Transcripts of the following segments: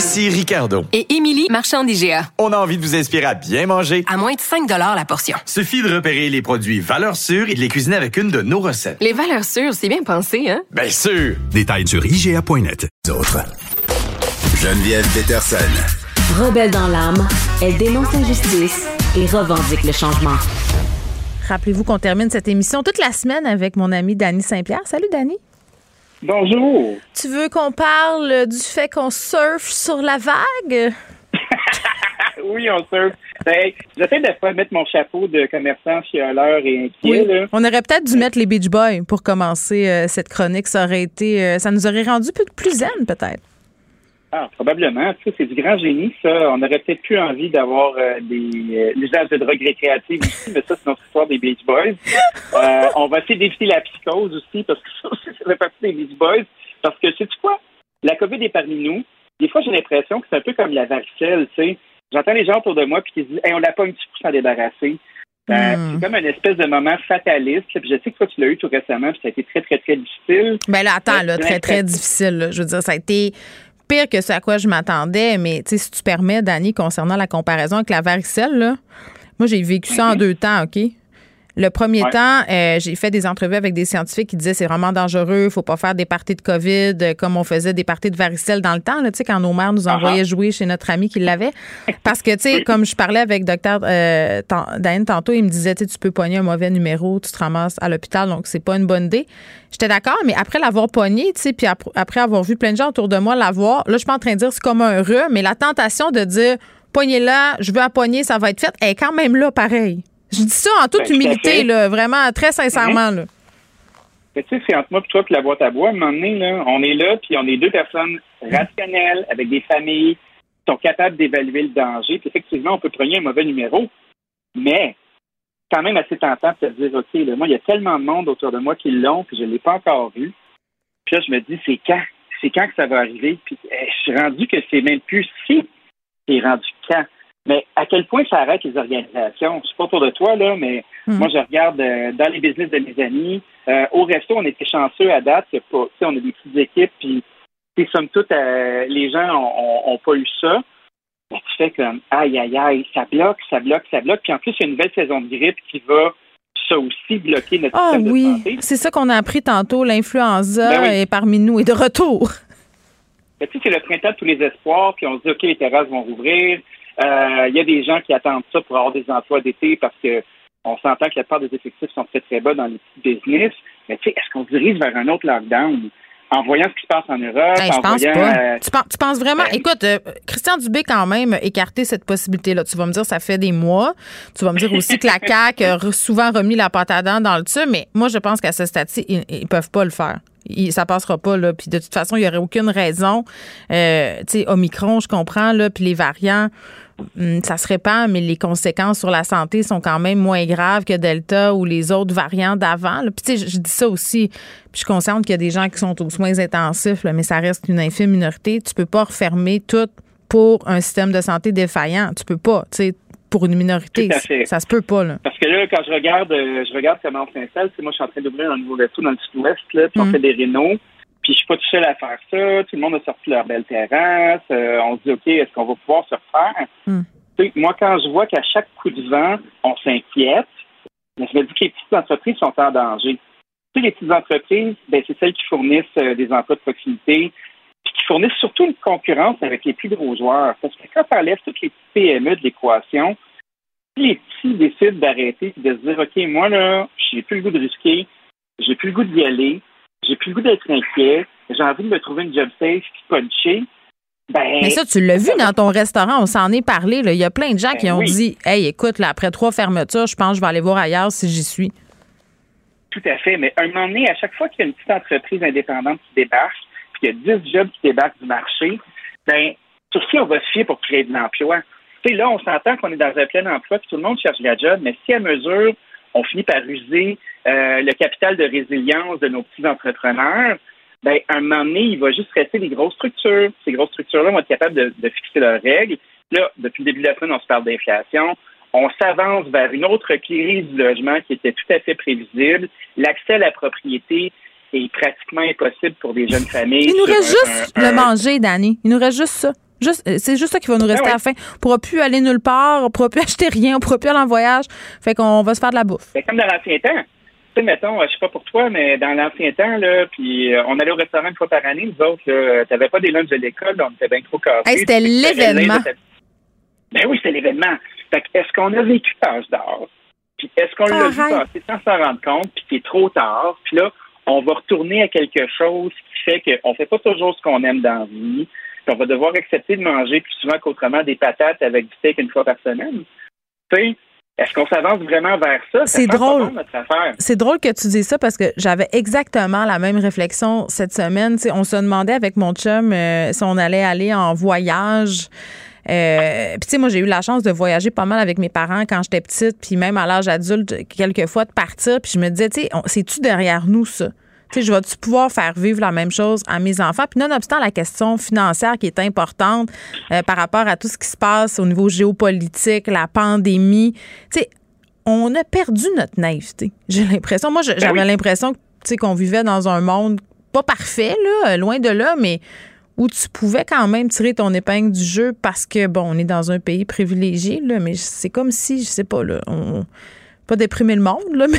Ici Ricardo. Et Émilie, marchand d'IGA. On a envie de vous inspirer à bien manger. À moins de 5 la portion. Suffit de repérer les produits valeurs sûres et de les cuisiner avec une de nos recettes. Les valeurs sûres, c'est bien pensé, hein? Bien sûr! Détails sur IGA.net. D'autres. Geneviève Peterson. Rebelle dans l'âme, elle dénonce l'injustice et revendique le changement. Rappelez-vous qu'on termine cette émission toute la semaine avec mon ami Dany Saint-Pierre. Salut Dany. Bonjour. Tu veux qu'on parle du fait qu'on surfe sur la vague? oui, on surfe. Ben, J'essaie de pas mettre mon chapeau de commerçant chialeur et inquiet. Là. On aurait peut-être dû mettre les Beach Boys pour commencer euh, cette chronique. Ça aurait été, euh, ça nous aurait rendu plus, plus zen, peut-être. Ah, probablement. Sais, c'est du grand génie, ça. On aurait peut-être plus envie d'avoir euh, des euh, l'usage de drogue récréative aussi, mais ça, c'est notre histoire des Beach Boys. Euh, on va essayer d'éviter la psychose aussi, parce que ça aussi, ça fait partie des Beach Boys. Parce que, sais-tu quoi? La COVID est parmi nous. Des fois, j'ai l'impression que c'est un peu comme la varicelle, tu sais. J'entends les gens autour de moi puis qui disent hey, on l'a pas un petit peu s'en débarrasser. Euh, Hmm. C'est comme une espèce de moment fataliste. Puis je sais que toi, tu l'as eu tout récemment, puis ça a été très, très, très difficile. Ben là, attends, là, Ouais, très, très ouais. difficile. là. Je veux dire, ça a été pire que ce à quoi je m'attendais. Mais si tu permets, Dani, concernant la comparaison avec la varicelle, là, moi, j'ai vécu ça en deux temps, OK? Le premier Ouais. temps, euh, j'ai fait des entrevues avec des scientifiques qui disaient c'est vraiment dangereux, faut pas faire des parties de COVID euh, comme on faisait des parties de varicelle dans le temps, là, quand nos mères nous envoyaient jouer chez notre ami qui l'avait. Parce que, tu sais, comme je parlais avec docteur euh, Diane tantôt, il me disait, tu peux pogner un mauvais numéro, tu te ramasses à l'hôpital, donc c'est pas une bonne idée. J'étais d'accord, mais après l'avoir pogné, tu sais, puis ap- après avoir vu plein de gens autour de moi l'avoir, là, je suis pas en train de dire c'est comme un rhume, mais la tentation de dire, pognez-là, je veux à pogner, ça va être fait, elle est quand même là, pareil. Je dis ça en toute Ben, humilité, là, vraiment, très sincèrement, là. Mais tu sais, c'est entre moi et toi puis la boîte à bois. À un moment donné, là, on est là, puis on est deux personnes rationnelles, avec des familles qui sont capables d'évaluer le danger. Puis effectivement, on peut prendre un mauvais numéro, mais quand même assez tentant de se dire, OK, là, moi, il y a tellement de monde autour de moi qui l'ont, puis je ne l'ai pas encore vu. Puis là, je me dis, c'est quand? C'est quand que ça va arriver? Puis eh, je suis rendu que c'est même plus si, c'est rendu quand? Mais à quel point ça arrête les organisations? Je suis pas autour de toi, là, mais Mhm. moi, je regarde euh, dans les business de mes amis. Euh, au resto, on était chanceux à date. pas, on a des petites équipes, puis somme toute, euh, les gens ont, ont pas eu ça. Ben, tu fais comme, aïe, aïe, aïe, ça bloque, ça bloque, ça bloque. Puis en plus, il y a une nouvelle saison de grippe qui va, ça aussi, bloquer notre Ah système de oui, santé. c'est ça qu'on a appris tantôt, l'influenza Ben oui. est parmi nous et de retour. Ben, tu sais, c'est le printemps de tous les espoirs, puis on se dit, OK, les terrasses vont rouvrir. Euh, Il y a des gens qui attendent ça pour avoir des emplois d'été parce que on s'entend que la part des effectifs sont très, très bas dans les petits business. Mais tu sais, est-ce qu'on dirige vers un autre lockdown? En voyant ce qui se passe en Europe, Hey, en voyant... euh, Tu, penses, tu penses vraiment? ben- Écoute, euh, Christian Dubé, quand même, écarté cette possibilité-là. Tu vas me dire, ça fait des mois. Tu vas me dire aussi que la CAQ a souvent remis la pâte à dents dans le dessus, mais moi, je pense qu'à ce stade-ci, ils, ils peuvent pas le faire. Ça passera pas, là. Puis de toute façon, il y aurait aucune raison. Euh, tu sais, Omicron, je comprends, là, puis les variants. Hum, Ça se répand, mais les conséquences sur la santé sont quand même moins graves que Delta ou les autres variants d'avant. Puis, tu sais, je, je dis ça aussi. Puis, je suis consciente qu'il y a des gens qui sont aux soins intensifs, là, mais ça reste une infime minorité. Tu peux pas refermer tout pour un système de santé défaillant. Tu peux pas, tu sais, pour une minorité. Tout à fait. Ça se peut pas, là. Parce que là, quand je regarde, euh, je regarde comment on s'installe, moi, je suis en train d'ouvrir un nouveau resto dans le sud-ouest, là, puis on fait des rénaux. Puis je suis pas tout seul à faire ça. Tout le monde a sorti leur belle terrasse. Euh, on se dit, OK, est-ce qu'on va pouvoir se refaire? Sais, moi, quand je vois qu'à chaque coup de vent, on s'inquiète, je me dis que les petites entreprises sont en danger. Tu sais, les petites entreprises, ben, c'est celles qui fournissent euh, des emplois de proximité, puis qui fournissent surtout une concurrence avec les plus gros joueurs. Parce que quand on enlève toutes les petites PME de l'équation, si les petits décident d'arrêter et de se dire OK, moi là, j'ai plus le goût de risquer, j'ai plus le goût d'y aller, j'ai plus le goût d'être inquiet, j'ai envie de me trouver une job safe puis puncher, ben Mais ça, tu l'as vu dans ton restaurant, on s'en est parlé. là. Il y a plein de gens qui Ben ont oui. dit Hey, écoute, là, après trois fermetures, je pense que je vais aller voir ailleurs si j'y suis. tout à fait. Mais à un moment donné, à chaque fois qu'il y a une petite entreprise indépendante qui débarque, puis qu'il y a 10 jobs qui débarquent du marché, ben, sur qui on va se fier pour créer de l'emploi? Tu sais, là, on s'entend qu'on est dans un plein emploi, puis tout le monde cherche la job, mais si à mesure on finit par user euh, le capital de résilience de nos petits entrepreneurs, ben, à un moment donné, il va juste rester des grosses structures. Ces grosses structures-là vont être capables de, de fixer leurs règles. Là, depuis le début de la semaine, on se parle d'inflation. On s'avance vers une autre crise du logement qui était tout à fait prévisible. L'accès à la propriété est pratiquement impossible pour des jeunes familles. Il nous reste un- juste un- le un- manger, Danny. Il nous reste juste ça. Juste, euh, c'est juste ça qui va nous rester ouais. à la fin. On pourra plus aller nulle part, on pourra plus acheter rien, on pourra plus aller en voyage. Fait qu'on va se faire de la bouffe. Ben, comme dans l'ancien temps. Tu sais, mettons, euh, je sais pas pour toi, mais dans l'ancien temps, là, puis euh, on allait au restaurant une fois par année, nous autres, là, t'avais pas des lunchs de l'école, on était bien trop cassés. Hey, c'était l'événement. Ben oui, c'était l'événement. Fait que est-ce qu'on a vécu l'âge d'or? Puis est-ce qu'on l'a vu passer sans s'en rendre compte, puis c'est trop tard, puis là, on va retourner à quelque chose qui fait qu'on fait pas toujours ce qu'on aime dans la vie, on va devoir accepter de manger plus souvent qu'autrement des patates avec du steak une fois par semaine. Tu sais, est-ce qu'on s'avance vraiment vers ça? C'est drôle. bon, notre affaire. C'est drôle que tu dises ça parce que j'avais exactement la même réflexion cette semaine. On se demandait avec mon chum euh, si on allait aller en voyage. Euh, puis tu sais, moi j'ai eu la chance de voyager pas mal avec mes parents quand j'étais petite, puis même à l'âge adulte, quelques fois de partir. Puis je me disais, tu sais, c'est-tu derrière nous ça? Tu sais, je vais-tu pouvoir faire vivre la même chose à mes enfants? Puis nonobstant la question financière qui est importante euh, par rapport à tout ce qui se passe au niveau géopolitique, la pandémie, tu sais, on a perdu notre naïveté. J'ai l'impression. Moi, je- j'avais Ben oui. l'impression que, tu sais, qu'on vivait dans un monde pas parfait, là, loin de là, mais où tu pouvais quand même tirer ton épingle du jeu parce que, bon, on est dans un pays privilégié, là, mais c'est comme si, je sais pas, là, on. Pas déprimer le monde, là, mais.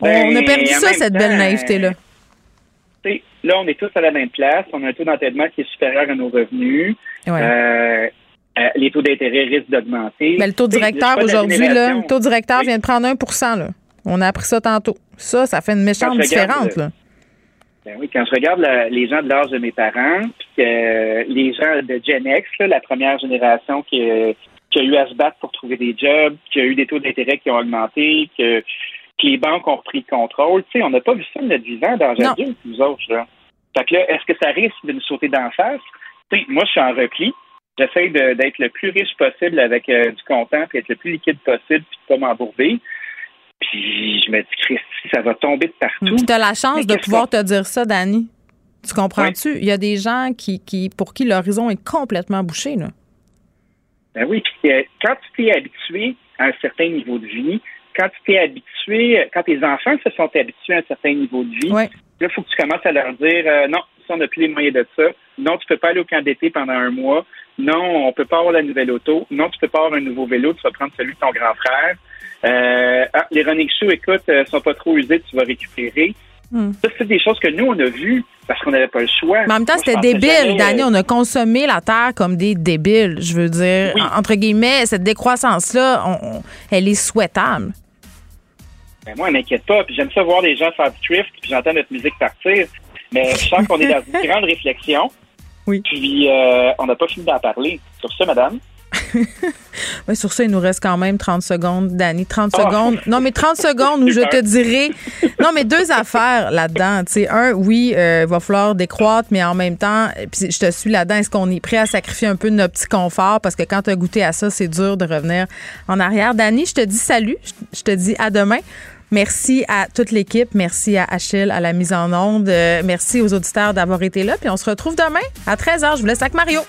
on, Ben, a perdu ça, cette temps, belle naïveté-là. Sais, là, on est tous à la même place. On a un taux d'entêtement qui est supérieur à nos revenus. Ouais. Euh, euh, les taux d'intérêt risquent d'augmenter. Mais le taux directeur aujourd'hui, le taux directeur Oui. vient de prendre 1 là. On a appris ça tantôt. Ça, ça fait une méchante différence, euh, là. Ben oui, quand je regarde la- les gens de l'âge de mes parents, puis que euh, les gens de Gen X, là, la première génération qui, euh, qui a eu à se battre pour trouver des jobs, qui a eu des taux d'intérêt qui ont augmenté, que, que les banques ont repris le contrôle, tu sais, on n'a pas vu ça de notre vivant dans adulte, nous autres. Là. Fait que là, est-ce que ça risque de nous sauter d'en face? Tu sais, moi, je suis en repli. J'essaie d'être le plus riche possible avec euh, du comptant, puis être le plus liquide possible, puis de pas m'embourber. Puis je me dis, Christy, ça va tomber de partout. Tu as la chance de pouvoir te dire ça, Dani. Tu comprends-tu? Il y a des gens qui, qui, pour qui l'horizon est complètement bouché. Là. Ben oui, puis euh, quand tu t'es habitué à un certain niveau de vie, quand tu t'es habitué, quand tes enfants se sont habitués à un certain niveau de vie, Ouais. là, il faut que tu commences à leur dire euh, non, ça, on n'a plus les moyens de ça. Non, tu peux pas aller au camp d'été pendant un mois. Non, on peut pas avoir la nouvelle auto. Non, tu peux pas avoir un nouveau vélo. Tu vas prendre celui de ton grand frère. Euh, ah, les running shoes, écoute, euh, sont pas trop usés. Tu vas récupérer. Hmm. Ça, c'est des choses que nous, on a vues parce qu'on n'avait pas le choix. Mais en même temps, c'était débile, Dani. euh, On a consommé la Terre comme des débiles. Je veux dire, Oui. en- entre guillemets, cette décroissance-là, on- on- elle est souhaitable. Ben moi, elle m'inquiète pas. Puis j'aime ça voir les gens faire du thrift, puis j'entends notre musique partir. Mais je sens qu'on est dans une grande réflexion. Oui. Puis euh, on n'a pas fini d'en parler. Sur ça, madame. Sur ça, il nous reste quand même 30 secondes, Dani. 30 Ah. secondes. Non, mais 30 secondes où je te dirai. Non, mais deux affaires là-dedans. Sais, un, oui, euh, il va falloir décroître, mais en même temps, puis je te suis là-dedans. Est-ce qu'on est prêt à sacrifier un peu de notre petit confort? Parce que quand tu as goûté à ça, c'est dur de revenir en arrière. Dani, je te dis salut. Je- Je te dis à demain. Merci à toute l'équipe. Merci à Achille à la mise en onde. Euh, merci aux auditeurs d'avoir été là. Puis on se retrouve demain à 13h. Je vous laisse avec Mario.